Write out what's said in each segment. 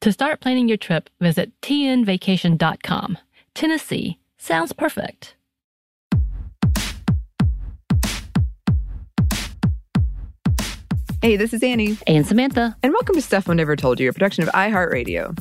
To start planning your trip, visit tnvacation.com. Tennessee sounds perfect. Hey, this is Annie, And Samantha. and welcome to Stuff I Never Told You, a production of iHeartRadio.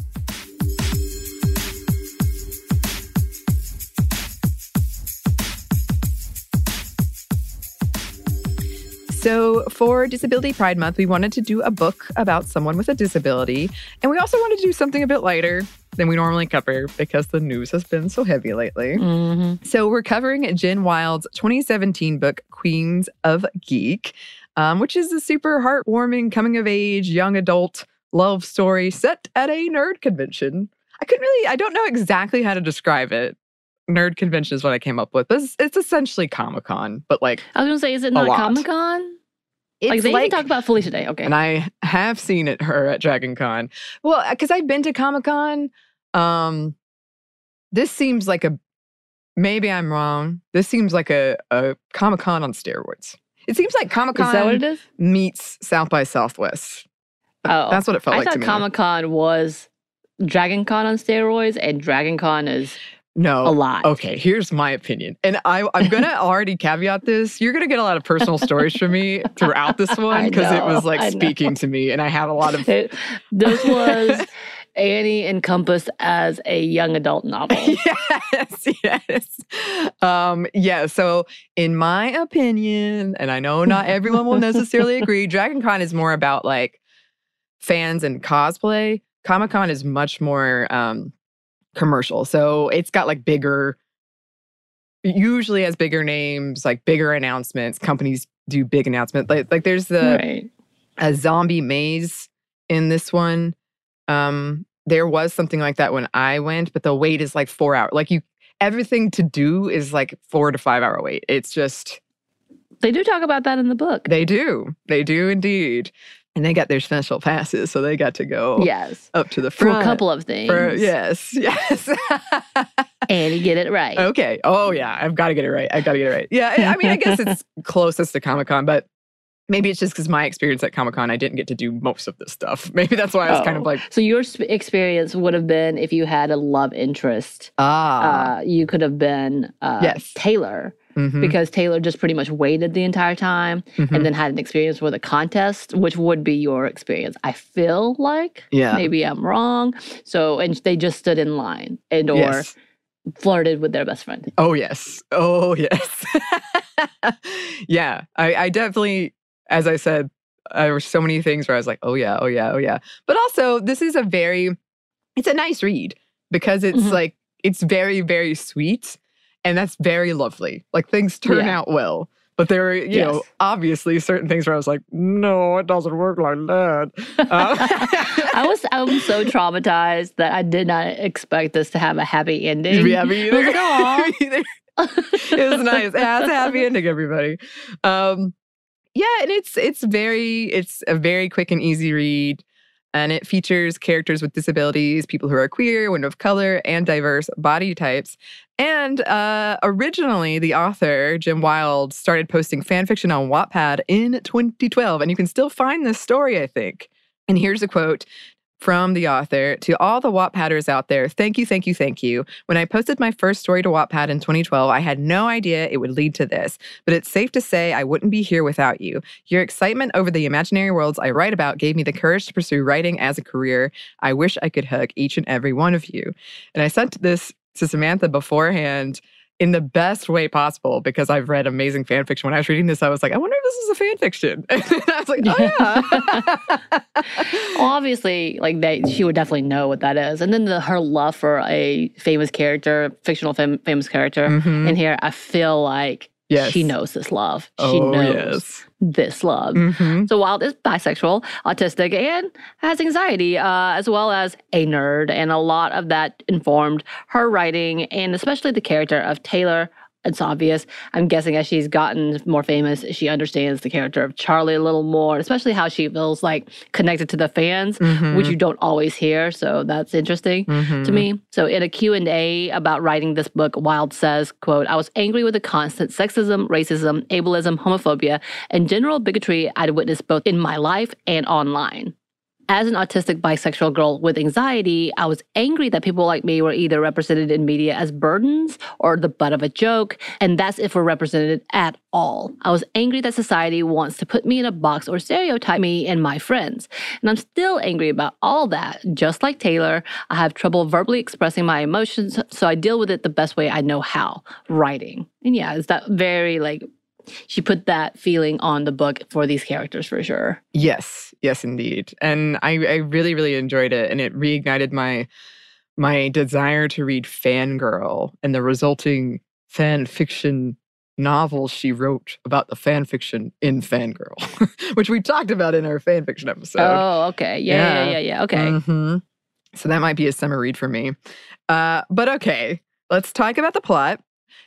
So, for Disability Pride Month, we wanted to do a book about someone with a disability. And we also wanted to do something a bit lighter than we normally cover because the news has been so heavy lately. Mm-hmm. So, we're covering Jen Wilde's 2017 book, Queens of Geek, um, which is a super heartwarming coming of age young adult love story set at a nerd convention. I couldn't really, I don't know exactly how to describe it. Nerd convention is what I came up with. It's, it's essentially Comic Con, but like, I was going to say, is it not. Comic Con? It's Like, they like, even talk about Felicia Day. Okay. and I have seen it her at Dragon Con. Well, because I've been to Comic Con. Um, this seems like a maybe I'm wrong. This seems like a, a Comic Con on steroids. It seems like Comic is that what it Con meets South by Southwest. Oh. That's what it felt I like to thought. Comic Con was Dragon Con on steroids, and Dragon Con is no, a lot. Okay, here's my opinion. And I, I'm going to already caveat this. You're going to get a lot of personal stories from me throughout this one because it was like I know. speaking to me. And I have a lot of. It- this was Annie encompassed as a young adult novel. yes, yes. Um, yeah, so in my opinion, and I know not everyone will necessarily agree, Dragon Con is more about like fans and cosplay. Comic Con is much more um commercial. So it's got like bigger usually has bigger names, like bigger announcements. Companies do big announcements. Like like there's the right. a zombie maze in this one. Um, there was something like that when I went, but the wait is like four hours. Like you, everything to do is like four to five hour wait. It's just They do talk about that in the book. they do, they do indeed, and they got their special passes, so they got to go yes. up to the For front a couple of things. For- yes, yes. Annie, get it right. okay. Oh yeah, I've got to get it right. I've got to get it right. Yeah, I mean, I guess it's closest to Comic Con, but. Maybe it's just because my experience at Comic Con, I didn't get to do most of this stuff. Maybe that's why I was kind of Oh. like, So your experience would have been if you had a love interest. ah, Uh, you could have been uh, Yes. Taylor mhm. because Taylor just pretty much waited the entire time Mhm. and then had an experience with a contest, which would be your experience. I feel like Yeah. maybe I'm wrong. So and they just stood in line and or yes. flirted with their best friend. Oh yes. Oh yes. yeah. I, I definitely, as I said, there were so many things where I was like, oh yeah, oh yeah, oh yeah. But also, this is a very, it's a nice read because it's Mhm. like it's very, very sweet, and that's very lovely. Like things turn Yeah. out well. But there were, you know, obviously certain things where I was like, no, it doesn't work like that. Uh, I was I was so traumatized that I did not expect this to have a happy ending. Yeah, me was either. like, "Aw." Me either. it was nice. It has a happy ending, everybody. Um, yeah, and it's it's very it's a very quick and easy read, and it features characters with disabilities, people who are queer, women of color, and diverse body types. And uh, originally, the author Jen Wilde started posting fan fiction on Wattpad in 2012, and you can still find this story, I think. And here's a quote. from the author to all the Wattpadders out there. Thank you, thank you, thank you. When I posted my first story to Wattpad in 2012, I had no idea it would lead to this, but it's safe to say I wouldn't be here without you. Your excitement over the imaginary worlds I write about gave me the courage to pursue writing as a career. I wish I could hug each and every one of you. And I sent this to Samantha beforehand in the best way possible because I've read amazing fan fiction. When I was reading this, I was like, I wonder if this is a fan fiction. And I was like, oh yeah. well, obviously, like they, she would definitely know what that is. And then the, her love for a famous character, fictional fam- famous character Mhm. in here, I feel like Yes. she knows this love. She oh, knows yes. this love. Mhm. So Wilde is bisexual, autistic, and has anxiety, uh, as well as a nerd. And a lot of that informed her writing, and especially the character of Taylor. It's obvious. I'm guessing as she's gotten more famous, she understands the character of Charlie a little more, especially how she feels like connected to the fans, Mhm. which you don't always hear. So that's interesting to Mhm. me. So in a Q&A about writing this book, Wilde says, quote, I was angry with the constant sexism, racism, ableism, homophobia, and general bigotry I'd witnessed both in my life and online. As an autistic bisexual girl with anxiety, I was angry that people like me were either represented in media as burdens or the butt of a joke, and that's if we're represented at all. I was angry that society wants to put me in a box or stereotype me and my friends. And I'm still angry about all that. Just like Taylor, I have trouble verbally expressing my emotions, so I deal with it the best way I know how writing. And yeah, it's that very like, she put that feeling on the book for these characters for sure. Yes, yes, indeed. And I, I really, really enjoyed it, and it reignited my my desire to read Fangirl and the resulting fan fiction novels she wrote about the fan fiction in Fangirl, which we talked about in our fan fiction episode. oh, okay. Yeah, yeah, Yeah. yeah, yeah. Okay. Mhm. So that might be a summer read for me. Uh, but okay, let's talk about the plot.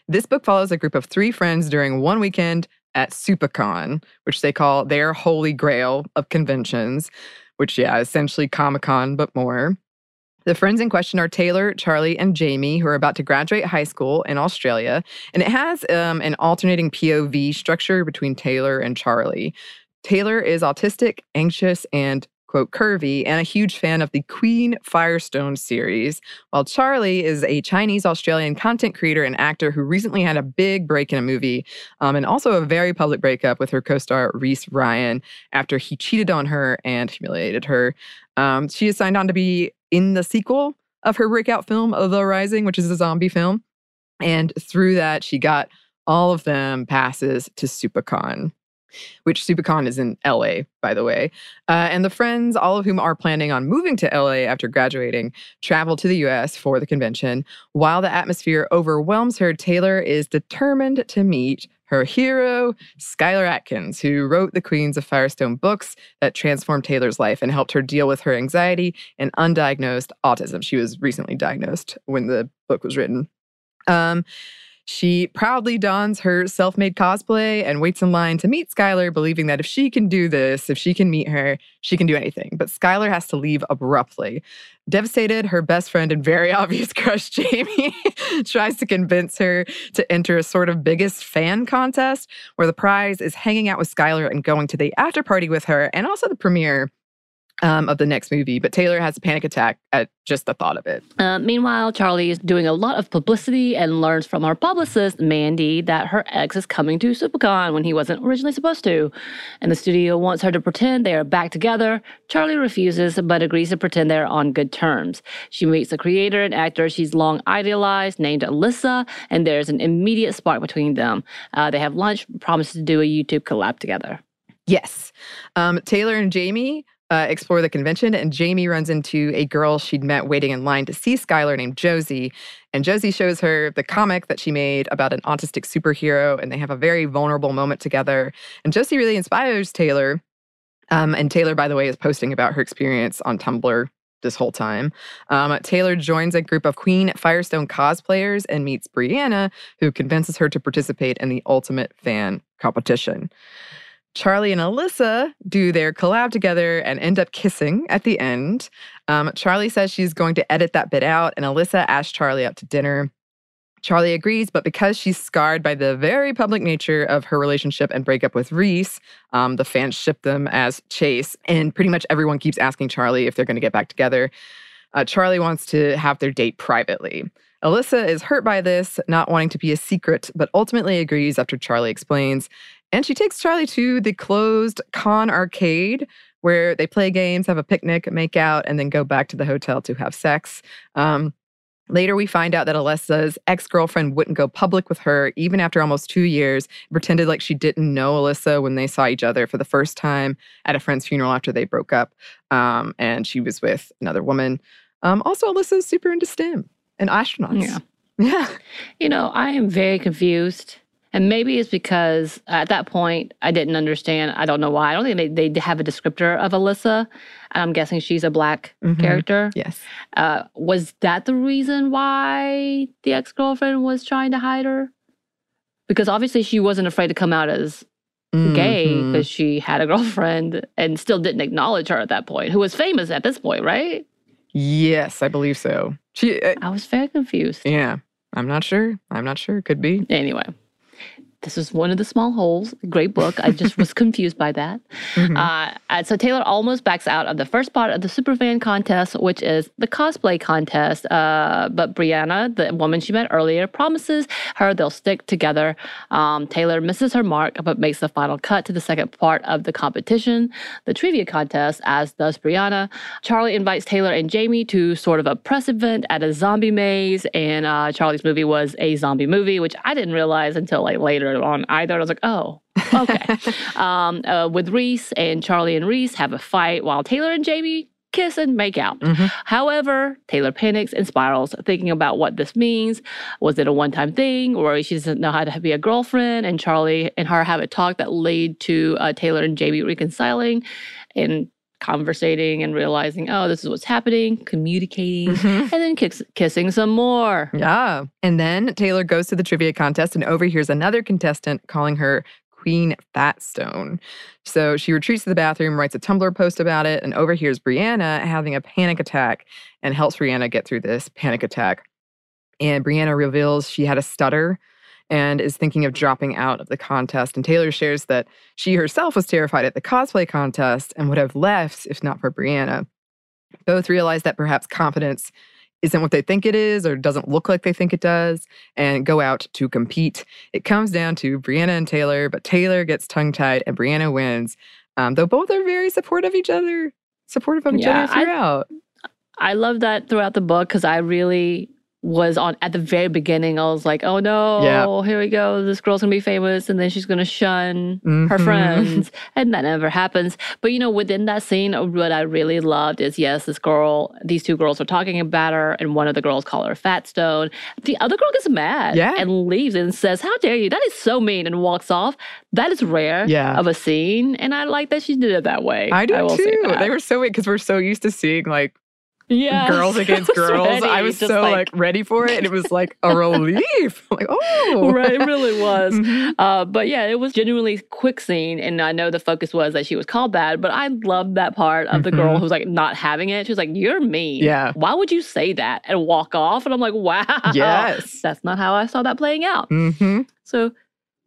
This book follows a group of three friends during one weekend at SupaCon, which they call their holy grail of conventions, which, yeah, essentially Comic Con, but more. The friends in question are Taylor, Charlie, and Jamie, who are about to graduate high school in Australia. And it has um, an alternating POV structure between Taylor and Charlie. Taylor is autistic, anxious, and quote, curvy, and a huge fan of the Queen Firestone series, while Charlie is a Chinese Australian content creator and actor who recently had a big break in a movie um, and also a very public breakup with her co star Reese Ryan after he cheated on her and humiliated her. Um, she is signed on to be in the sequel of her breakout film, The Rising, which is a zombie film. And through that, she got all of them passes to SupaCon, which SupaCon is in LA, by the way. Uh, and the friends, all of whom are planning on moving to LA after graduating, travel to the US for the convention. While the atmosphere overwhelms her, Taylor is determined to meet her hero, Skylar Atkins, who wrote the Queens of Firestone books that transformed Taylor's life and helped her deal with her anxiety and undiagnosed autism. She was recently diagnosed when the book was written. Um, she proudly dons her self made cosplay and waits in line to meet Skylar, believing that if she can do this, if she can meet her, she can do anything. But Skylar has to leave abruptly. Devastated, her best friend and very obvious crush, Jamie, tries to convince her to enter a sort of biggest fan contest where the prize is hanging out with Skylar and going to the after party with her and also the premiere um, of the next movie. But Taylor has a panic attack at just the thought of it. Uh, meanwhile, Charlie is doing a lot of publicity and learns from her publicist, Mandy, that her ex is coming to SupaCon when he wasn't originally supposed to. And the studio wants her to pretend they are back together. Charlie refuses, but agrees to pretend they're on good terms. She meets a creator and actor she's long idealized named Alyssa, and there's an immediate spark between them. Uh, they have lunch, promise to do a YouTube collab together. Yes. Um, Taylor and Jamie uh, explore the convention, and Jamie runs into a girl she'd met waiting in line to see Skylar named Josie. And Josie shows her the comic that she made about an autistic superhero, and they have a very vulnerable moment together. And Josie really inspires Taylor. Um, and Taylor, by the way, is posting about her experience on Tumblr this whole time. Um, Taylor joins a group of Queen Firestone cosplayers and meets Brianna, who convinces her to participate in the Ultimate Fan competition. Charlie and Alyssa do their collab together and end up kissing at the end. Um, Charlie says she's going to edit that bit out, and Alyssa asks Charlie out to dinner. Charlie agrees, but because she's scarred by the very public nature of her relationship and breakup with Reese, um, the fans ship them as Chase. And pretty much everyone keeps asking Charlie if they're going to get back together. Uh, Charlie wants to have their date privately. Alyssa is hurt by this, not wanting to be a secret, but ultimately agrees after Charlie explains. And she takes Charlie to the closed con arcade where they play games, have a picnic, make out, and then go back to the hotel to have sex. Um, Later, we find out that Alyssa's ex girlfriend wouldn't go public with her even after almost two years, pretended like she didn't know Alyssa when they saw each other for the first time at a friend's funeral after they broke up. Um, and she was with another woman. Um, also, Alyssa's super into STEM and astronauts. Yeah. Yeah. You know, I am very confused. And maybe it's because at that point I didn't understand. I don't know why. I don't think they, they have a descriptor of Alyssa. I'm guessing she's a black Mhm. character. Yes. Uh, was that the reason why the ex girlfriend was trying to hide her? Because obviously she wasn't afraid to come out as gay Mhm. because she had a girlfriend and still didn't acknowledge her at that point, who was famous at this point, right? Yes, I believe so. She, uh, I was very confused. yeah. I'm not sure. I'm not sure. Could be. Anyway, this is one of the small holes. Great book. I just was confused by that. Mhm. Uh, and so Taylor almost backs out of the first part of the Superfan contest, which is the cosplay contest. Uh, but Brianna, the woman she met earlier, promises her they'll stick together. Um, Taylor misses her mark, but makes the final cut to the second part of the competition, the trivia contest, as does Brianna. Charlie invites Taylor and Jamie to sort of a press event at a zombie maze, and uh, Charlie's movie was a zombie movie, which I didn't realize until like later on either. I was like, oh, okay. um, uh, with Reese and Charlie and Reese have a fight while Taylor and Jamie kiss and make out. Mhm. However, Taylor panics and spirals, thinking about what this means. Was it a one time thing, or she doesn't know how to be a girlfriend? And Charlie and her have a talk that lead to uh, Taylor and Jamie reconciling and conversating and realizing, oh, this is what's happening, communicating, Mhm. and then kiss- kissing some more. Yeah. And then Taylor goes to the trivia contest and overhears another contestant calling her Queen Fatstone. So she retreats to the bathroom, writes a Tumblr post about it, and overhears Brianna having a panic attack and helps Brianna get through this panic attack. And Brianna reveals she had a stutter and is thinking of dropping out of the contest. And Taylor shares that she herself was terrified at the cosplay contest and would have left if not for Brianna. Both realize that perhaps confidence isn't what they think it is or doesn't look like they think it does and go out to compete. It comes down to Brianna and Taylor, but Taylor gets tongue tied and Brianna wins. Um, though both are very supportive of each other, supportive of each Yeah, other I- throughout. I love that throughout the book because I really was on at the very beginning. I was like, oh no, Yeah. here we go. This girl's gonna be famous and then she's gonna shun her Mhm. friends. And that never happens. But you know, within that scene, what I really loved is yes, this girl, these two girls are talking about her, and one of the girls call her Fat Stone. The other girl gets mad Yeah. and leaves and says, How dare you? That is so mean and walks off. That is rare Yeah. of a scene. And I like that she did it that way. I do will say too. They were so weird because we're so used to seeing like Yes. girls against girls. I was so like, ready for it, and it was like a relief. like, oh, right, it really was. Mhm. Uh, but yeah, it was genuinely quick scene, and I know the focus was that she was called bad, but I loved that part of the girl who's like not having it. She was like, "You're mean. Yeah. Why would you say that and walk off?" And I'm like, "Wow, Yes. that's not how I saw that playing out." Mm-hmm. So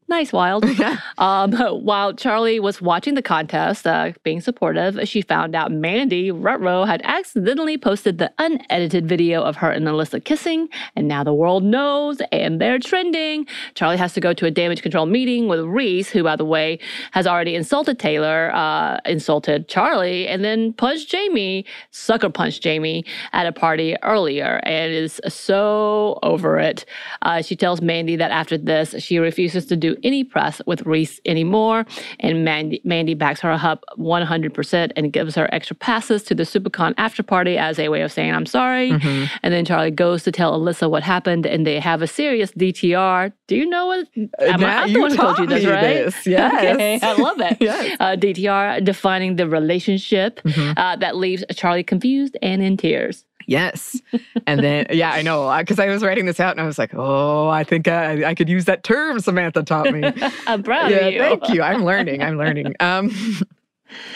nice, Wilde. Yeah. Um, while Charlie was watching the contest, uh, being supportive, she found out Mandy Rutrow had accidentally posted the unedited video of her and Alyssa kissing, and now the world knows, and they're trending. Charlie has to go to a damage control meeting with Reese, who, by the way, has already insulted Taylor, uh, insulted Charlie, and then punched Jamie, sucker punched Jamie at a party earlier, and is so over it. Uh, she tells Mandy that after this, she refuses to do any press with Reese anymore. And Mandy, Mandy backs her up 100% and gives her extra passes to the SupaCon after party as a way of saying, I'm sorry. Mhm. And then Charlie goes to tell Alyssa what happened, and they have a serious DTR. Do you know what? I'm, now I'm the one who told you this, right? this. Yes. Okay, I love it. Yes. Uh, DTR defining the relationship Mhm. uh, that leaves Charlie confused and in tears. Yes. And then, yeah, I know. Because I was writing this out and I was like, oh, I think I, I could use that term Samantha taught me. I'm proud yeah, of you. thank you. I'm learning. I'm learning. Um,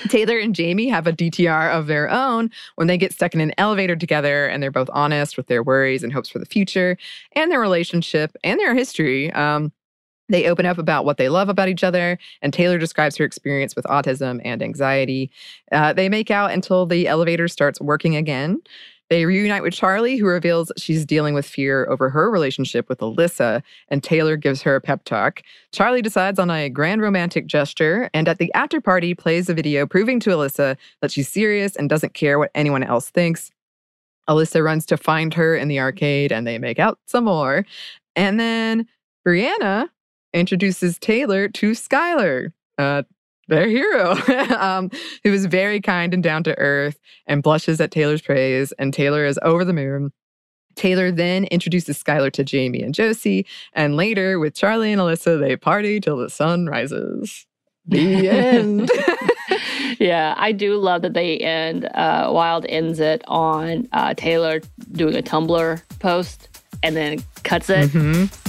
Taylor and Jamie have a DTR of their own when they get stuck in an elevator together and they're both honest with their worries and hopes for the future and their relationship and their history. Um, they open up about what they love about each other, and Taylor describes her experience with autism and anxiety. Uh, they make out until the elevator starts working again. They reunite with Charlie, who reveals she's dealing with fear over her relationship with Alyssa, and Taylor gives her a pep talk. Charlie decides on a grand romantic gesture, and at the after party, plays a video proving to Alyssa that she's serious and doesn't care what anyone else thinks. Alyssa runs to find her in the arcade, and they make out some more. And then Brianna introduces Taylor to Skylar. Uh, their hero, um, who is very kind and down to earth and blushes at Taylor's praise, and Taylor is over the moon. Taylor then introduces Skylar to Jamie and Josie, and later with Charlie and Alyssa, they party till the sun rises. The end. yeah, I do love that they end. Uh, Wilde ends it on uh, Taylor doing a Tumblr post and then cuts it. Mm-hmm.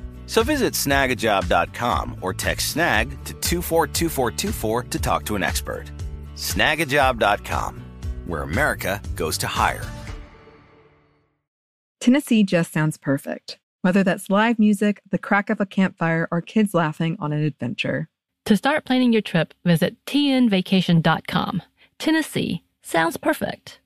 So visit snagajob.com or text snag to 242424 to talk to an expert. Snagajob.com, where America goes to hire. Tennessee just sounds perfect, whether that's live music, the crack of a campfire, or kids laughing on an adventure. To start planning your trip, visit tnvacation.com. Tennessee sounds perfect.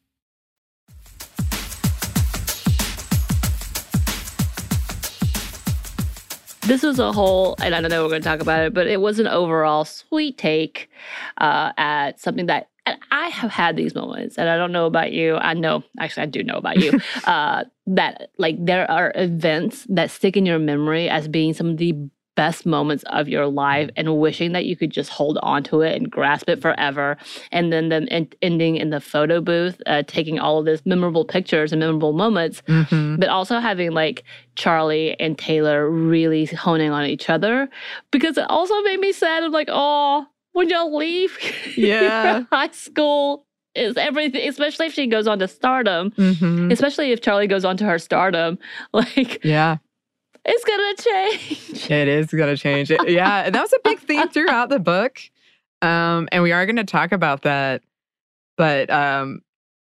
This was a whole, and I don't know we're going to talk about it, but it was an overall sweet take uh, at something that and I have had these moments, and I don't know about you. I know, actually, I do know about you. uh, that like there are events that stick in your memory as being some of the best moments of your life, and wishing that you could just hold on to it and grasp it forever. And then them en- ending in the photo booth, uh, taking all of this memorable pictures and memorable moments, Mm-hmm. but also having like Charlie and Taylor really honing on each other because it also made me sad. I'm like, oh, when y'all leave, Yeah. high school is everything, especially if she goes on to stardom, Mm-hmm. especially if Charlie goes on to her stardom, like Yeah, it's gonna change. it is to change. It, yeah, and that was a big theme throughout the book. Um, and we are to talk about that. But um,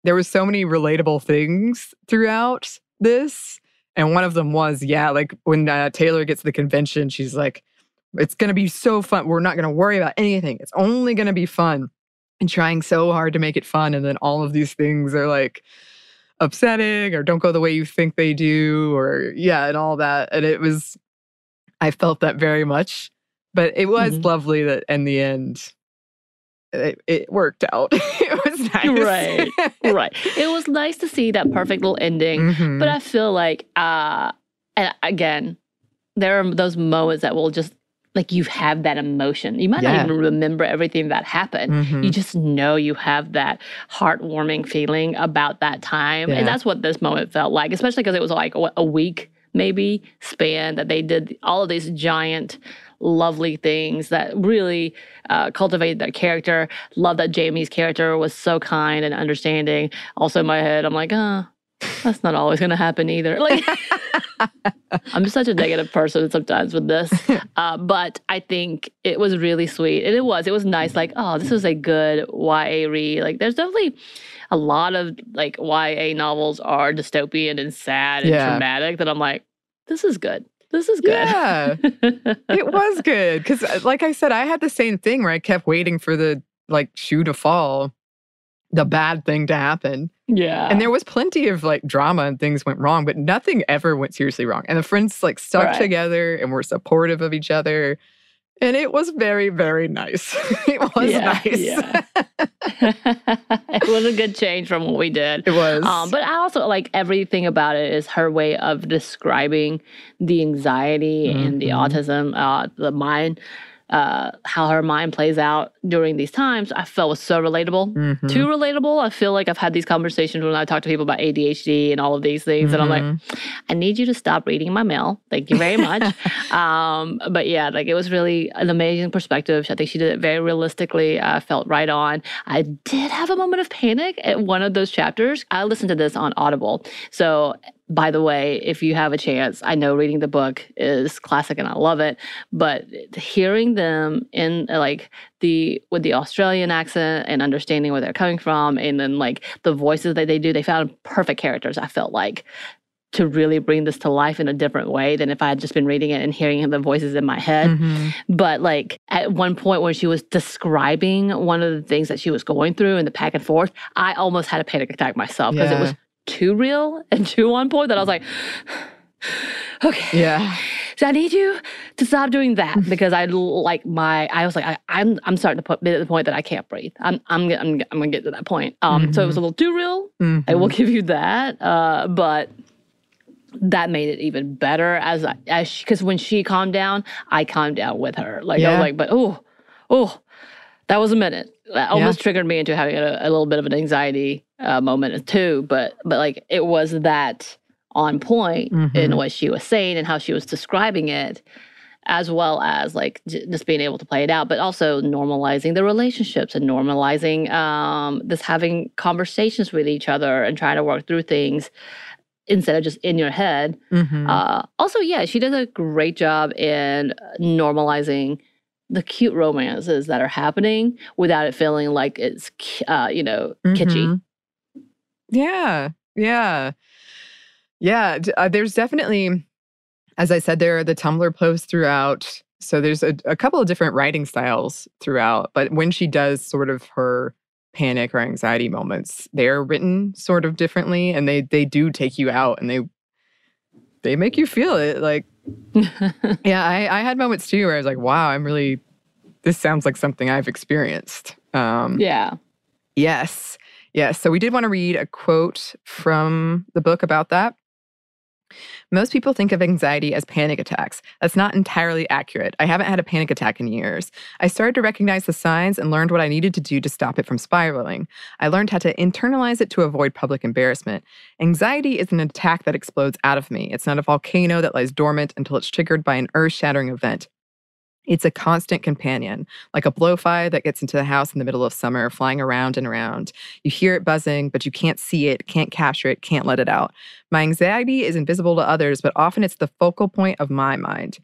there was so many relatable things throughout this. And one of them was, yeah, like when uh, Taylor gets to the convention, she's like, it's to be so fun. We're not to worry about anything. It's only to be fun. And trying so hard to make it fun. And then all of these things are like upsetting or don't go the way you think they do, or yeah, and all that. And it was, I felt that very much. But it was Mhm. lovely that in the end, it, it worked out. it was nice. Right. right. It was nice to see that perfect little ending. Mhm. But I feel like, uh, and again, there are those moments that will just like you have that emotion. You might Yeah. not even remember everything that happened. Mhm. You just know you have that heartwarming feeling about that time. Yeah. And that's what this moment felt like, especially because it was like a week maybe span that they did all of these giant lovely things that really uh, cultivated that character. Love that Jamie's character was so kind and understanding. Also, in my head, I'm like, ah, that's not always going to happen either. Like, I'm such a negative person sometimes with this, uh, but I think it was really sweet, and it was. It was nice. Like, oh, this was a good YA read. Like, there's definitely a lot of like YA novels are dystopian and sad and Yeah. traumatic that I'm like, this is good. This is good. Yeah. it was good because like i said i had the same thing where i kept waiting for the like shoe to fall the bad thing to happen yeah. and there was plenty of like drama and things went wrong but nothing ever went seriously wrong and the friends like stuck Right. together and were supportive of each other and it was very very nice it was Yeah, nice yeah. it was a good change from what we did. it was Um, but I also like everything about it is her way of describing the anxiety and the Mhm. autism, uh, the mind, uh, how her mind plays out during these times. I felt was so relatable. Mhm. Too relatable. I feel like I've had these conversations when I talk to people about ADHD and all of these things, and I'm like, Mhm. I need you to stop reading my mail. Thank you very much. um, but yeah, like it was really an amazing perspective. I think she did it very realistically. I felt right on. I did have a moment of panic at one of those chapters. I listened to this on Audible. So, by the way, if you have a chance, I know reading the book is classic and I love it, but hearing them in like the with the Australian accent and understanding where they're coming from, and then like the voices that they do, they found perfect characters. I felt like to really bring this to life in a different way than if I had just been reading it and hearing the voices in my head. Mhm. But like at one point when she was describing one of the things that she was going through and the back and forth, I almost had a panic attack myself because it was too real and too on point that I was like, okay. yeah So I need you to stop doing that because I like my. I was like, I, I'm I'm starting to put at the point that I can't breathe. I'm I'm gonna- I'm, I'm gonna get to that point. Um, so it was a little too real. I will give you that. Uh, but that made it even better as I as because when she calmed down, I calmed down with her. Like I Yeah. was like, but oh, oh, that was a minute. That almost triggered me into having a, a little bit of an anxiety uh, moment too. But but like it was that on point in Mhm. what she was saying and how she was describing it. As well as like j- just being able to play it out, but also normalizing the relationships and normalizing um, this having conversations with each other and trying to work through things instead of just in your head. Mhm. Uh, also, yeah, she does a great job in normalizing the cute romances that are happening without it feeling like it's, uh, you know, kitschy. Mhm. Yeah, yeah, yeah. Uh, there's definitely, as I said, there are the Tumblr posts throughout. So there's a, a couple of different writing styles throughout. But when she does sort of her panic or anxiety moments, they're written sort of differently, and they they do take you out, and they they make you feel it. Like, yeah, I, I had moments too where I was like, wow, I'm really. This sounds like something I've experienced. Um, yeah. Yes. Yes. So we did want to read a quote from the book about that. Most people think of anxiety as panic attacks. That's not entirely accurate. I haven't had a panic attack in years. I started to recognize the signs and learned what I needed to do to stop it from spiraling. I learned how to internalize it to avoid public embarrassment. Anxiety is an attack that explodes out of me. It's not a volcano that lies dormant until it's triggered by an earth shattering event. It's a constant companion like a blowfly that gets into the house in the middle of summer, flying around and around. You hear it buzzing, but you can't see it, can't capture it, can't let it out. My anxiety is invisible to others, but often it's the focal point of my mind.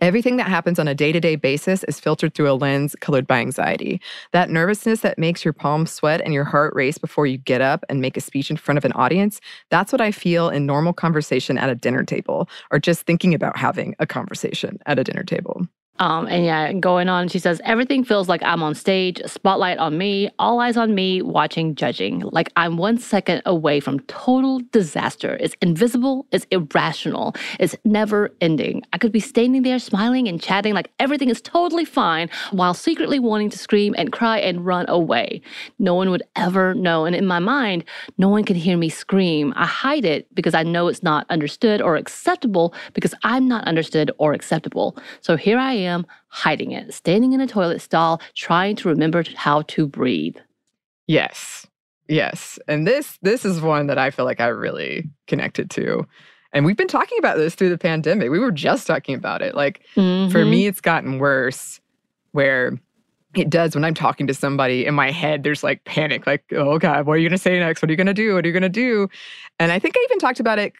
Everything that happens on a day to day basis is filtered through a lens colored by anxiety. That nervousness that makes your palms sweat and your heart race before you get up and make a speech in front of an audience, that's what I feel in normal conversation at a dinner table or just thinking about having a conversation at a dinner table. Um, and yeah, going on, she says, everything feels like I'm on stage, spotlight on me, all eyes on me, watching, judging. Like I'm one second away from total disaster. It's invisible, it's irrational, it's never ending. I could be standing there smiling and chatting like everything is totally fine while secretly wanting to scream and cry and run away. No one would ever know. And in my mind, no one can hear me scream. I hide it because I know it's not understood or acceptable because I'm not understood or acceptable. So here I am hiding it, standing in a toilet stall, trying to remember how to breathe. Yes. Yes. And this this is one that I feel like I really connected to. And we've been talking about this through the pandemic. We were just talking about it. Like for Mhm. me, it's gotten worse where it does when I'm talking to somebody in my head, there's like panic, like, oh God, what are you going to say next? What are you going to do? What are you going to do? And I think I even talked about it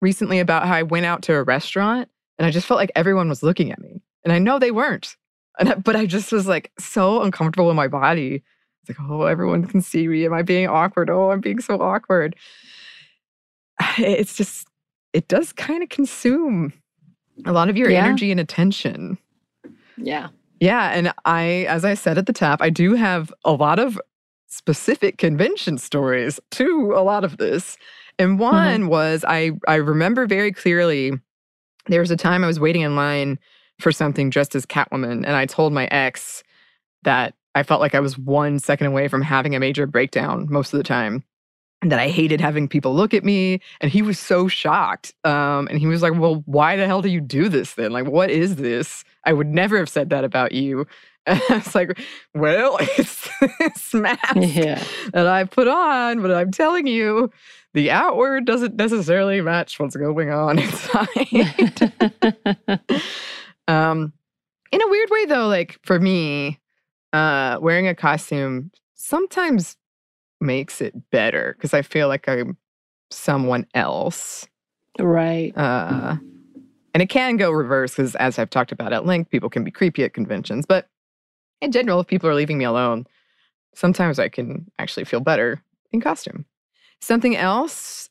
recently about how I went out to a restaurant and I just felt like everyone was looking at me. And I know they weren't. And I, but I just was like so uncomfortable in my body. It's like, oh, everyone can see me. Am I being awkward? Oh, I'm being so awkward. It's just, it does kind of consume a lot of your Yeah. energy and attention. Yeah. Yeah. And I, as I said at the top, I do have a lot of specific convention stories to a lot of this. And mm-hmm. one was I I remember very clearly there was a time I was waiting in line for something dressed as Catwoman, and I told my ex that I felt like I was one second away from having a major breakdown most of the time. And that I hated having people look at me. And he was so shocked. Um, and he was like, Well, why the hell do you do this then? Like, what is this? I would never have said that about you. And I was like, Well, it's this mask Yeah. that I put on, but I'm telling you, the outward doesn't necessarily match what's going on inside. Um, in a weird way, though, like for me, uh, wearing a costume sometimes makes it better because I feel like I'm someone else. right. Uh, and it can go reverse because, as I've talked about at length, people can be creepy at conventions. But in general, if people are leaving me alone, sometimes I can actually feel better in costume. Something else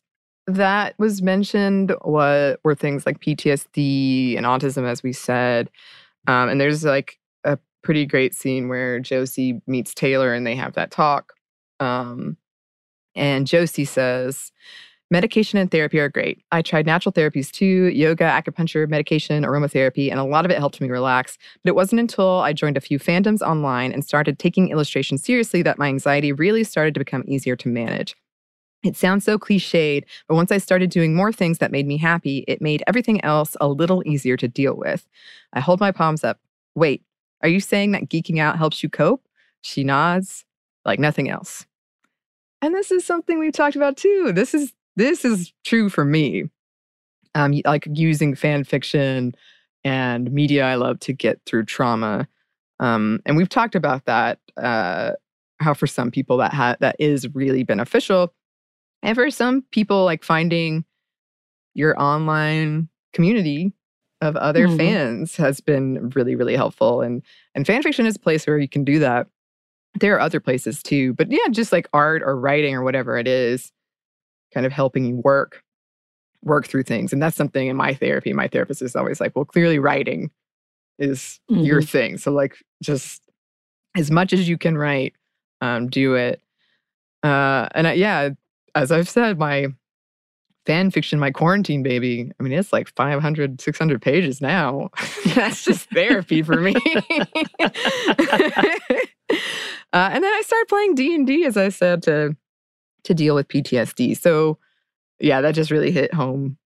that was mentioned was, were things like PTSD and autism, as we said. Um, and there's like a pretty great scene where Josie meets Taylor and they have that talk. Um, and Josie says, Medication and therapy are great. I tried natural therapies too yoga, acupuncture, medication, aromatherapy, and a lot of it helped me relax. But it wasn't until I joined a few fandoms online and started taking illustration seriously that my anxiety really started to become easier to manage. It sounds so cliched, but once I started doing more things that made me happy, it made everything else a little easier to deal with. I hold my palms up. Wait, are you saying that geeking out helps you cope? She nods, like nothing else. And this is something we've talked about too. This is this is true for me. Um, like using fan fiction and media I love to get through trauma. Um, and we've talked about that. Uh, how for some people that ha- that is really beneficial, and for some people, like finding your online community of other Mhm. fans has been really really helpful. And and fan fiction is a place where you can do that. There are other places too, but yeah, just like art or writing or whatever it is, kind of helping you work work through things. And that's something in my therapy. My therapist is always like, well, clearly writing is your thing. So like just as much as you can write, um, do it. Uh, and I, yeah, as I've said, my fan fiction, my quarantine baby, I mean, it's like 500, 600 pages now. That's just therapy for me. uh, and then I started playing D&D, as I said, to, to deal with PTSD. So yeah, that just really hit home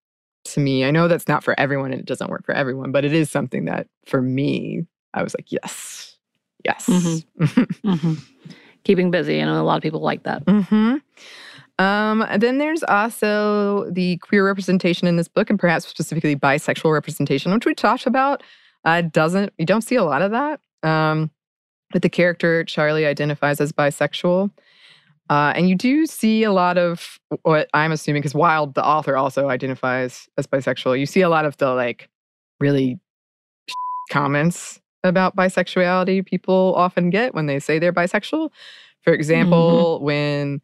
to me. I know that's not for everyone and it doesn't work for everyone, but it is something that for me, I was like, yes, yes. Mhm. hmm Keeping busy. I know a lot of people like that. hmm Um, then there's also the queer representation in this book, and perhaps specifically bisexual representation, which we talked about. Uh, doesn't you don't see a lot of that. Um, but the character Charlie identifies as bisexual, uh, and you do see a lot of what I'm assuming because Wilde, the author, also identifies as bisexual. You see a lot of the like really comments about bisexuality people often get when they say they're bisexual. For example, when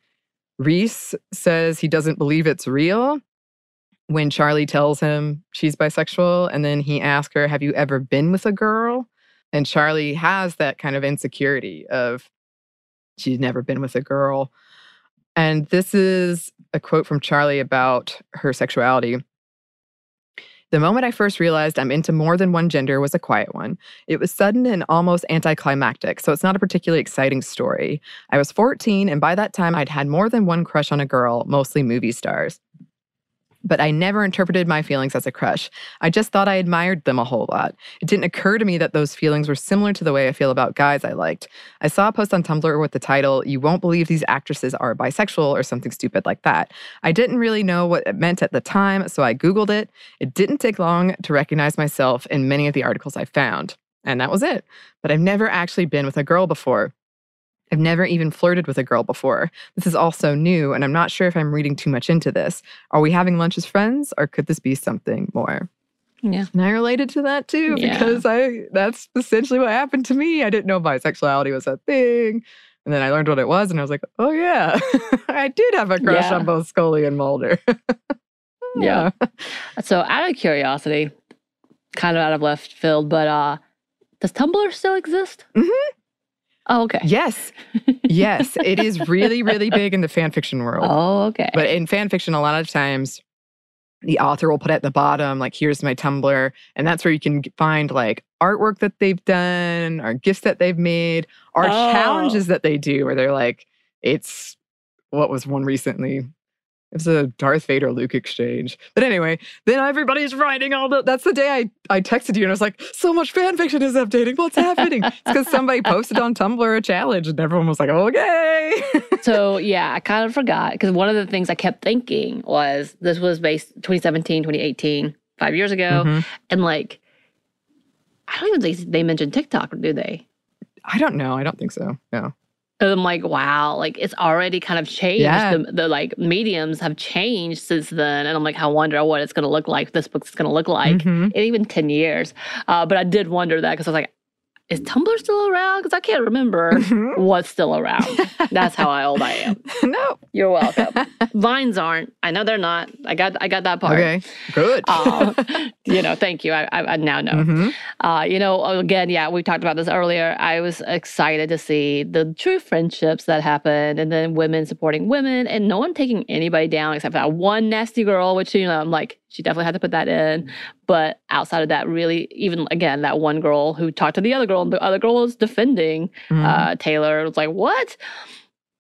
Reese says he doesn't believe it's real, when Charlie tells him she's bisexual, and then he asks her, Have you ever been with a girl? And Charlie has that kind of insecurity of she's never been with a girl. And this is a quote from Charlie about her sexuality. The moment I first realized I'm into more than one gender was a quiet one. It was sudden and almost anticlimactic, so it's not a particularly exciting story. I was 14, and by that time, I'd had more than one crush on a girl, mostly movie stars. But I never interpreted my feelings as a crush. I just thought I admired them a whole lot. It didn't occur to me that those feelings were similar to the way I feel about guys I liked. I saw a post on Tumblr with the title, You Won't Believe These Actresses Are Bisexual, or something stupid like that. I didn't really know what it meant at the time, so I Googled it. It didn't take long to recognize myself in many of the articles I found. And that was it. But I've never actually been with a girl before. I've never even flirted with a girl before. This is all so new, and I'm not sure if I'm reading too much into this. Are we having lunch as friends, or could this be something more? Yeah. And I related to that too Yeah. because I that's essentially what happened to me. I didn't know bisexuality was a thing. And then I learned what it was, and I was like, oh, yeah, I did have a crush Yeah. on both Scully and Mulder. Yeah. So out of curiosity, kind of out of left field, but uh does Tumblr still exist? Mhm. Oh, okay. Yes. Yes. It is really, really big in the fan fiction world. Oh, okay. But in fan fiction, a lot of times the author will put at the bottom, like, here's my Tumblr. And that's where you can find like artwork that they've done or gifts that they've made or Oh. challenges that they do where they're like, it's what was one recently? It was a Darth Vader Luke exchange. But anyway, then everybody's writing all the. That's the day I, I texted you and I was like, so much fan fiction is updating. What's happening? it's because somebody posted on Tumblr a challenge and everyone was like, okay. so yeah, I kind of forgot because one of the things I kept thinking was this was based 2017, 2018, five years ago. Mhm. And like, I don't even think they mentioned TikTok, do they? I don't know. I don't think so. No. And I'm like, wow, like it's already kind of changed. Yeah. The, the like mediums have changed since then. And I'm like, I wonder what it's going to look like, this book's going to look like Mhm. in even 10 years. Uh, but I did wonder that because I was like, is Tumblr still around? Because I can't remember Mhm. what's still around. That's how old I am. no. You're welcome. Vines aren't. I know they're not. I got I got that part. Okay. Good. Um, you know, thank you. I, I, I now know. Mhm. Uh, you know, again, yeah, we talked about this earlier. I was excited to see the true friendships that happened and then women supporting women and no one taking anybody down except for that one nasty girl, which, you know, I'm like, she definitely had to put that in. But outside of that, really, even again, that one girl who talked to the other girl and the other girl was defending Mhm. uh, Taylor. It was like, what?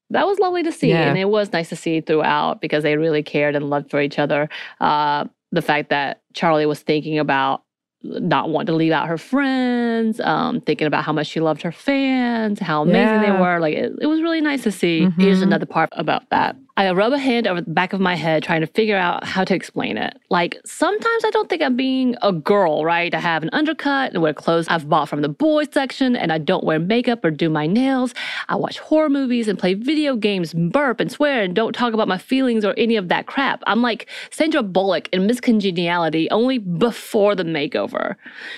That was lovely to see. Yeah. And it was nice to see throughout because they really cared and loved for each other. Uh, the fact that Charlie was thinking about not wanting to leave out her friends, um, thinking about how much she loved her fans, how amazing they were. Like it, it was really nice to see. Here's Mhm. another part about that. I rub a hand over the back of my head trying to figure out how to explain it. Like sometimes I don't think I'm being a girl, right? I have an undercut and wear clothes I've bought from the boys section, and I don't wear makeup or do my nails. I watch horror movies and play video games, burp and swear, and don't talk about my feelings or any of that crap. I'm like Sandra Bullock in Miss Congeniality, only before the makeover.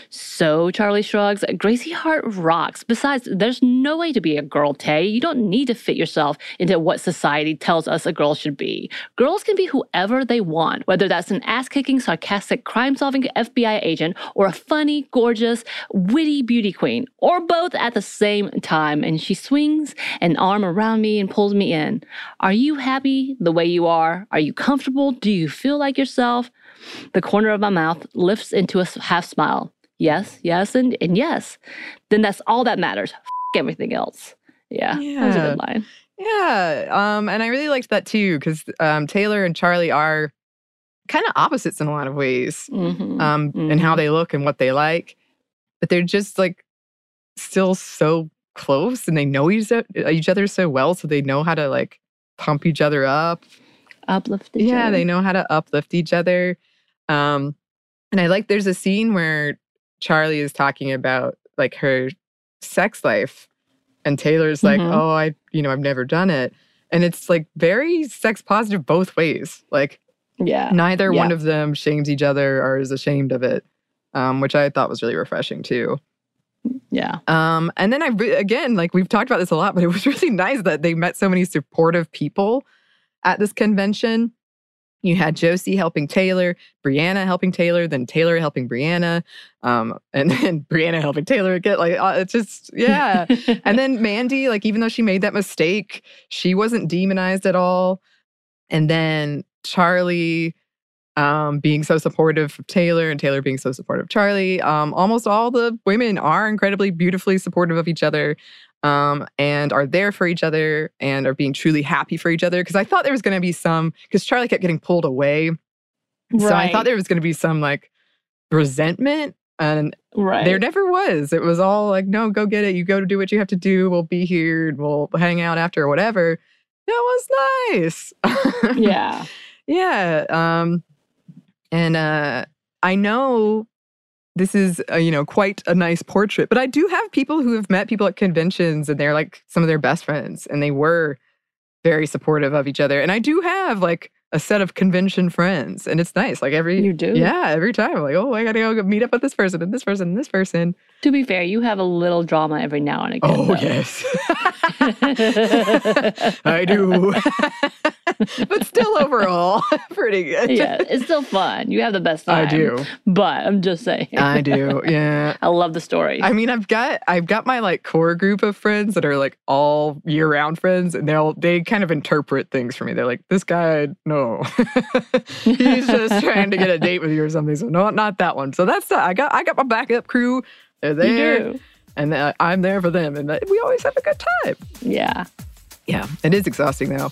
So Charlie shrugs, Gracie Hart rocks. Besides, there's no way to be a girl, Tay. You don't need to fit yourself into what society tells us a girl should be. Girls can be whoever they want, whether that's an ass kicking, sarcastic, crime solving FBI agent or a funny, gorgeous, witty beauty queen, or both at the same time. And she swings an arm around me and pulls me in. Are you happy the way you are? Are you comfortable? Do you feel like yourself? The corner of my mouth lifts into a half smile. Yes, yes, and, and yes. Then that's all that matters. F- everything else. Yeah, that was a good line. Yeah. Um, and I really liked that too, because um, Taylor and Charlie are kind of opposites in a lot of ways. Mhm. Um, and how Mhm. they look and what they like. But they're just like still so close and they know each, each other so well. So they know how to like pump each other up. Uplift each yeah, other. they know how to uplift each other. Um, and I like there's a scene where Charlie is talking about like her sex life, and Taylor's like, Mhm. "Oh, I, you know, I've never done it," and it's like very sex positive both ways. Like Yeah. neither one of them shames each other or is ashamed of it, um, which I thought was really refreshing too. Yeah. Um, and then I re- again, like we've talked about this a lot, but it was really nice that they met so many supportive people at this convention. You had Josie helping Taylor, Brianna helping Taylor, then Taylor helping Brianna, um, and then Brianna helping Taylor again. Like uh, it's just yeah. and then Mandy, like even though she made that mistake, she wasn't demonized at all. And then Charlie um, being so supportive of Taylor and Taylor being so supportive of Charlie. Um, almost all the women are incredibly beautifully supportive of each other um, and are there for each other and are being truly happy for each other. Because I thought there was going to be some, because Charlie kept getting pulled away So I thought there was going to be some like resentment, and Right. there never was. It was all like, no, go get it. You go to do what you have to do. We'll be here. and We'll hang out after or whatever. That was nice. yeah. yeah. Um, and uh, I know this is uh, you know quite a nice portrait, but I do have people who have met people at conventions, and they're like some of their best friends, and they were very supportive of each other. And I do have like a set of convention friends, and it's nice. Like every You do? yeah, every time I'm like, oh, I gotta go meet up with this person and this person and this person. To be fair, you have a little drama every now and again. Oh though. yes, I do. but still, overall, pretty good. yeah, it's still fun. You have the best time. I do. But I'm just saying. I do. Yeah. I love the story. I mean, I've got I've got my like core group of friends that are like all year round friends, and they'll they kind of interpret things for me. They're like, this guy, no, he's just trying to get a date with you or something. So no, not that one. So that's I got I got my backup crew. They're you there, do. and uh, I'm there for them, and uh, we always have a good time. Yeah. Yeah, it is exhausting though.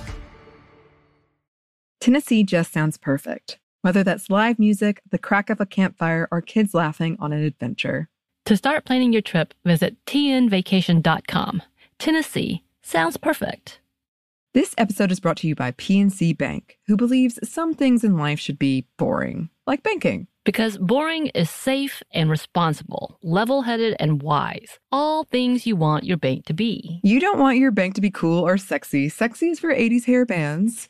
Tennessee just sounds perfect. Whether that's live music, the crack of a campfire, or kids laughing on an adventure. To start planning your trip, visit tnvacation.com. Tennessee sounds perfect. This episode is brought to you by PNC Bank, who believes some things in life should be boring, like banking. Because boring is safe and responsible, level headed and wise. All things you want your bank to be. You don't want your bank to be cool or sexy. Sexy is for 80s hair bands,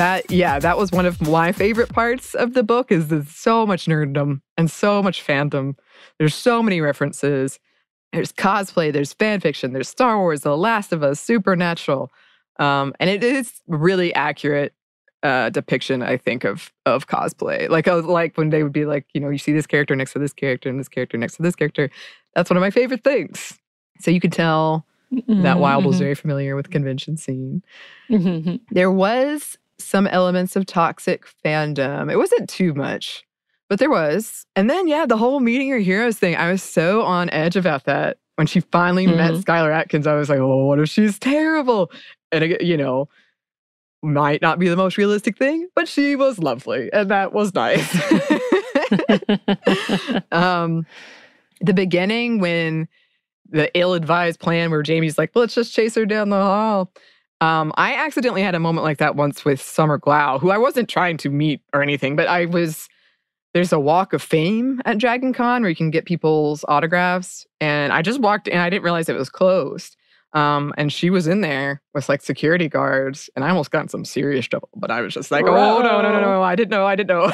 That yeah, that was one of my favorite parts of the book is there's so much nerddom and so much fandom. There's so many references. There's cosplay, there's fan fiction, there's Star Wars, The Last of Us, Supernatural. Um, and it is really accurate uh, depiction, I think, of of cosplay. Like I was like when they would be like, you know, you see this character next to this character and this character next to this character. That's one of my favorite things. So you could tell that Wilde was very familiar with convention scene. Mhm. There was some elements of toxic fandom. It wasn't too much, but there was. And then, yeah, the whole meeting your heroes thing. I was so on edge about that. When she finally met Mhm. Skylar Atkins, I was like, oh, what if she's terrible? And, you know, might not be the most realistic thing, but she was lovely. And that was nice. um, the beginning when the ill-advised plan where Jamie's like, well, let's just chase her down the hall. Um, I accidentally had a moment like that once with Summer Glau, who I wasn't trying to meet or anything, but I was. There's a walk of fame at Dragon Con where you can get people's autographs, and I just walked in. I didn't realize it was closed. Um, and she was in there with like security guards, and I almost got in some serious trouble. But I was just like, "Oh no, no, no, no! I didn't know! I didn't know!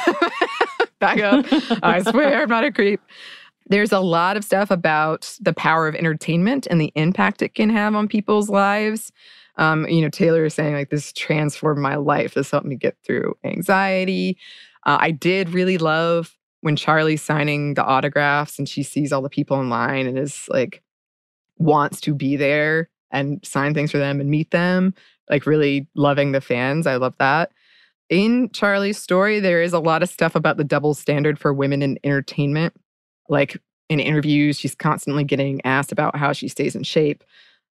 Back up! I swear, I'm not a creep." There's a lot of stuff about the power of entertainment and the impact it can have on people's lives. Um, you know, Taylor is saying like this transformed my life. This helped me get through anxiety. Uh, I did really love when Charlie's signing the autographs and she sees all the people in line and is like wants to be there and sign things for them and meet them. Like really loving the fans. I love that. in Charlie's story, there is a lot of stuff about the double standard for women in entertainment. Like in interviews, she's constantly getting asked about how she stays in shape,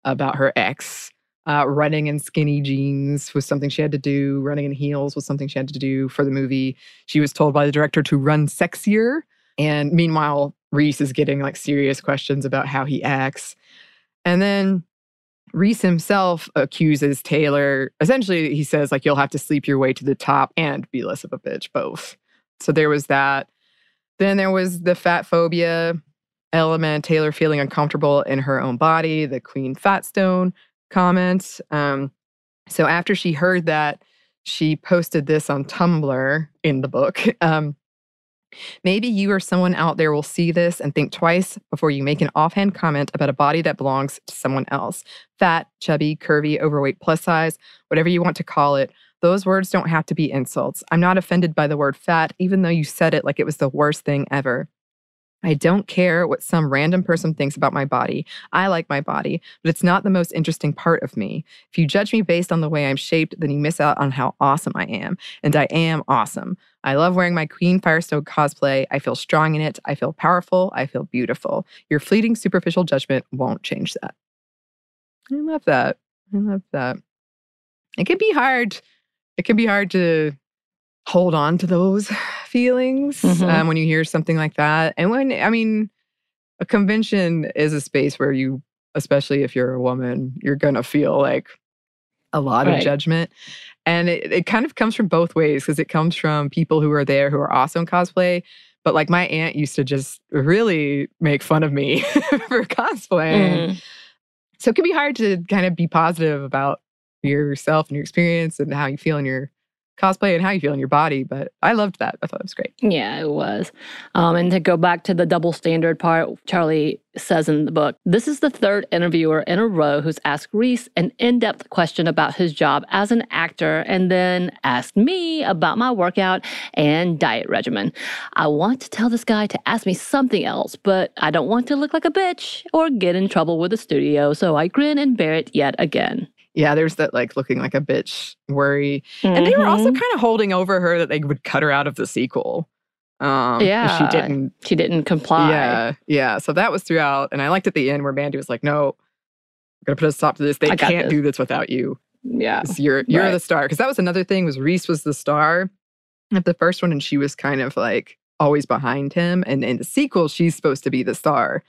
about her ex. Uh, running in skinny jeans was something she had to do. Running in heels was something she had to do for the movie. She was told by the director to run sexier. And meanwhile, Reese is getting like serious questions about how he acts. And then Reese himself accuses Taylor. Essentially, he says, like, you'll have to sleep your way to the top and be less of a bitch, both. So there was that. Then there was the fat phobia element, Taylor feeling uncomfortable in her own body, the Queen Fatstone comment. Um, so after she heard that, she posted this on Tumblr in the book. Um, Maybe you or someone out there will see this and think twice before you make an offhand comment about a body that belongs to someone else. Fat, chubby, curvy, overweight, plus size, whatever you want to call it. Those words don't have to be insults. I'm not offended by the word fat, even though you said it like it was the worst thing ever. I don't care what some random person thinks about my body. I like my body, but it's not the most interesting part of me. If you judge me based on the way I'm shaped, then you miss out on how awesome I am. And I am awesome. I love wearing my Queen Firestone cosplay. I feel strong in it. I feel powerful. I feel beautiful. Your fleeting superficial judgment won't change that. I love that. I love that. It can be hard. It can be hard to hold on to those feelings Mhm. um, when you hear something like that. And when, I mean, a convention is a space where you, especially if you're a woman, you're going to feel like a lot Right. of judgment. And it, it kind of comes from both ways because it comes from people who are there who are awesome cosplay. But like my aunt used to just really make fun of me for cosplaying. Mhm. So it can be hard to kind of be positive about yourself and your experience and how you feel in your cosplay and how you feel in your body. But I loved that. I thought it was great. Yeah, it was. Um, and to go back to the double standard part, Charlie says in the book this is the third interviewer in a row who's asked Reese an in depth question about his job as an actor and then asked me about my workout and diet regimen. I want to tell this guy to ask me something else, but I don't want to look like a bitch or get in trouble with the studio, so I grin and bear it yet again. Yeah, there's that like looking like a bitch worry. And they were also Mhm. kind of holding over her that they would cut her out of the sequel. Um, Yeah. She didn't. she didn't comply. Yeah. Yeah. So that was throughout. And I liked at the end where Mandy was like, no, I'm to put a stop to this. They I can't this." do this without you. Yeah, You're you're Right. the star. Because that was another thing was Reese was the star of the first one, and she was kind of like always behind him. And in the sequel, she's supposed to be the star.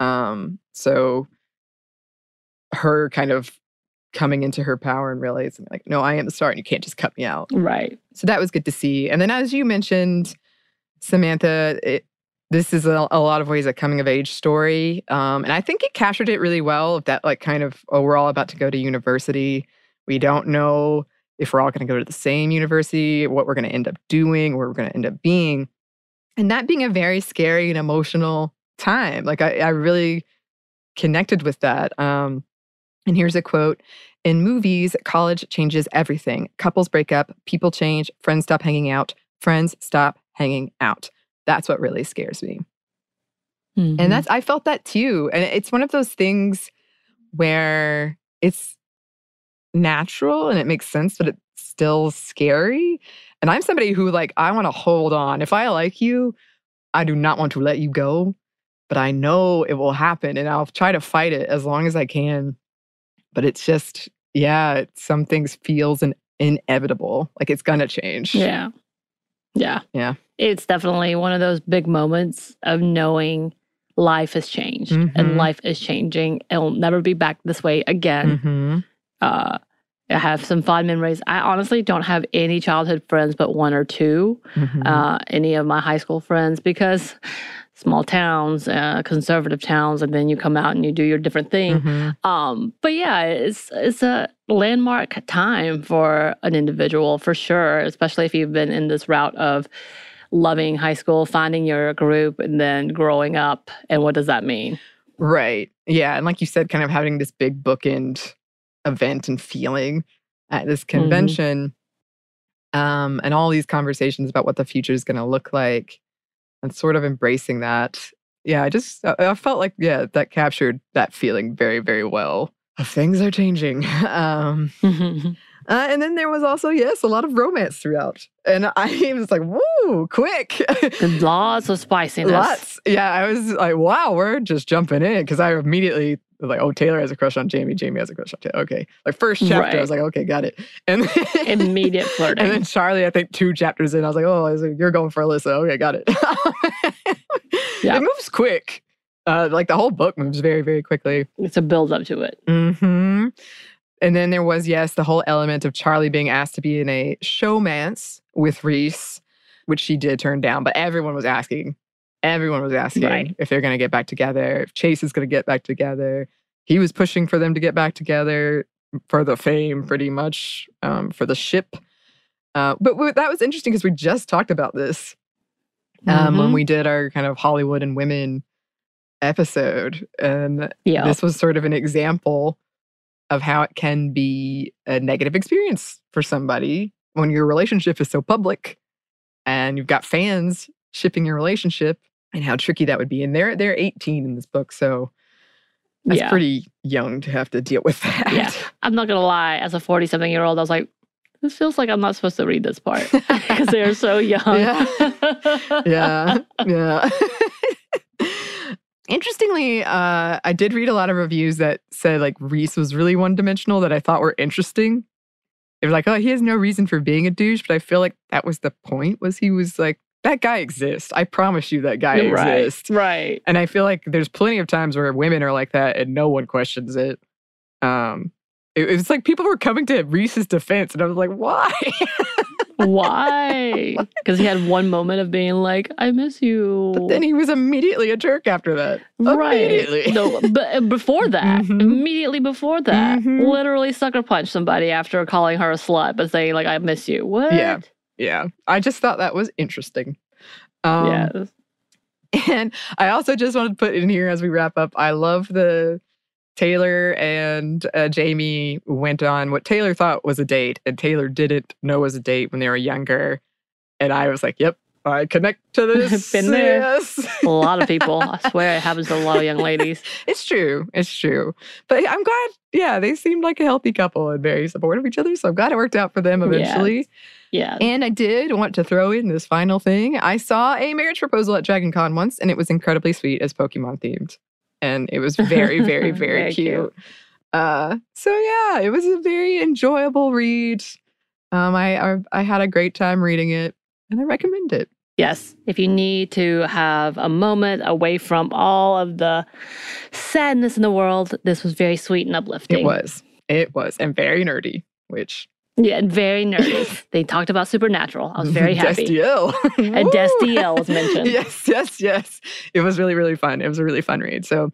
Um, so her kind of coming into her power and realizing like, no, I am the star, and you can't just cut me out. Right. So that was good to see. And then, as you mentioned, Samantha, it, this is a, a lot of ways a coming of age story. Um, and I think it captured it really well. That, like, kind of, oh, we're all about to go to university. We don't know if we're all going to go to the same university, what we're going to end up doing, where we're going to end up being. And that being a very scary and emotional time. Like, I, I really connected with that. Um, and here's a quote In movies, college changes everything. Couples break up, people change, friends stop hanging out, friends stop hanging out. That's what really scares me. Mhm. And that's, I felt that too. And it's one of those things where it's natural and it makes sense, but it's still scary. And I'm somebody who, like, I want to hold on. If I like you, I do not want to let you go, but I know it will happen and I'll try to fight it as long as I can. But it's just, yeah, it- some things feels an inevitable. Like it's gonna change. Yeah. Yeah. Yeah. It's definitely one of those big moments of knowing life has changed Mhm. and life is changing. It'll never be back this way again. hmm Uh, I have some fond memories. I honestly don't have any childhood friends but one or 2 Mhm. uh, any of my high school friends, because small towns, uh, conservative towns, and then you come out and you do your different thing. Mhm. Um, but yeah, it's it's a landmark time for an individual for sure, especially if you've been in this route of loving high school, finding your group, and then growing up. And what does that mean? Right. Yeah. And like you said, kind of having this big bookend event and feeling at this convention. Um, and all these conversations about what the future is going to look like and sort of embracing that. Yeah, I just, I, felt like, yeah, that captured that feeling very, very well. Things are changing. um, Uh, and then there was also, yes, a lot of romance throughout. And I was like, woo, quick. Lots of spiciness. Lots. Yeah, I was like, wow, we're just jumping in because I immediately was like, oh, Taylor has a crush on Jamie. Jamie has a crush on Taylor. Okay. Like, first chapter, I was like, okay, got it. And then, Immediate flirting. And then Charlie, I think two chapters in, I was like, oh, I was like, you're going for Alyssa. Okay, got it. Yeah. It moves quick. Uh, like the whole book moves very, very quickly. it's a build up to it. hmm And then there was, yes, the whole element of Charlie being asked to be in a showmance with Reese, which she did turn down, but everyone was asking. Everyone was asking Right. if they're going to get back together, if Chase is going to get back together. He was pushing for them to get back together for the fame, pretty much, um, for the ship. Uh, but w- that was interesting because we just talked about this um, when Mhm. we did our kind of Hollywood and women episode. And yeah. this was sort of an example of how it can be a negative experience for somebody when your relationship is so public and you've got fans shipping your relationship and how tricky that would be. And they're they're 18 in this book, so that's Yeah. pretty young to have to deal with that. Yeah. I'm not gonna lie, as a 40 something year old, I was like, this feels like I'm not supposed to read this part because they are so young. yeah. Yeah. Interestingly, uh, I did read a lot of reviews that said like Reese was really one dimensional that I thought were interesting. They were like, oh, he has no reason for being a douche, but I feel like that was the point, was he was like, that guy exists. I promise you that guy right. exists. Right. And I feel like there's plenty of times where women are like that and no one questions it. Um, it, was like people were coming to Reese's defense, and I was like, why? Why? Because he had one moment of being like, I miss you. but then he was immediately a jerk after that. Right. Immediately. No, but before that, Mhm. immediately before that, Mhm. literally sucker punched somebody after calling her a slut, but saying like, "I miss you." What? Yeah. Yeah. I just thought that was interesting. Um, yes. And I also just wanted to put in here as we wrap up, I love the Taylor and uh, Jamie went on what Taylor thought was a date, and Taylor didn't know was a date when they were younger. And I was like, yep, I connect to this. Been there. Yes. A lot of people. I swear it happens to a lot of young ladies. it's true. It's true. But I'm glad, yeah, they seemed like a healthy couple and very supportive of each other. So I'm glad it worked out for them eventually. Yeah. And I did want to throw in this final thing. I saw a marriage proposal at Dragon Con once, and it was incredibly sweet as Pokemon themed. And it was very, very, very, Very cute. cute. Uh, so yeah, it was a very enjoyable read. Um, I, I I had a great time reading it, and I recommend it. Yes. If you need to have a moment away from all of the sadness in the world, this was very sweet and uplifting. It was, it was, and very nerdy, which Yeah, and very nerdy. they talked about Supernatural. I was very happy. Destiel. And! Destiel was mentioned. yes, yes, yes. It was really, really fun. It was a really fun read. So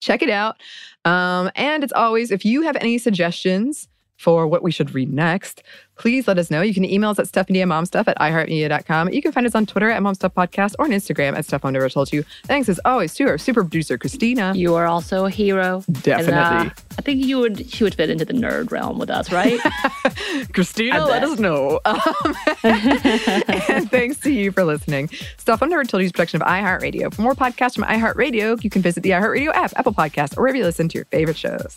check it out. Um, and it's always, if you have any suggestions for what we should read next, please let us know. You can email us at stuffmediamomstuff at iheartmedia.com. You can find us on Twitter at momstuffpodcast or on Instagram at Stuff Mom Never Told You. Thanks as always to our super producer, Christina. You are also a hero. Definitely. And, uh, I think you would she would fit into the nerd realm with us, right? Christina, let us know. Um, and thanks to you for listening. Stuff Mom Never Told You is a production of iHeartRadio. For more podcasts from iHeartRadio, you can visit the iHeartRadio app, Apple Podcasts, or wherever you listen to your favorite shows.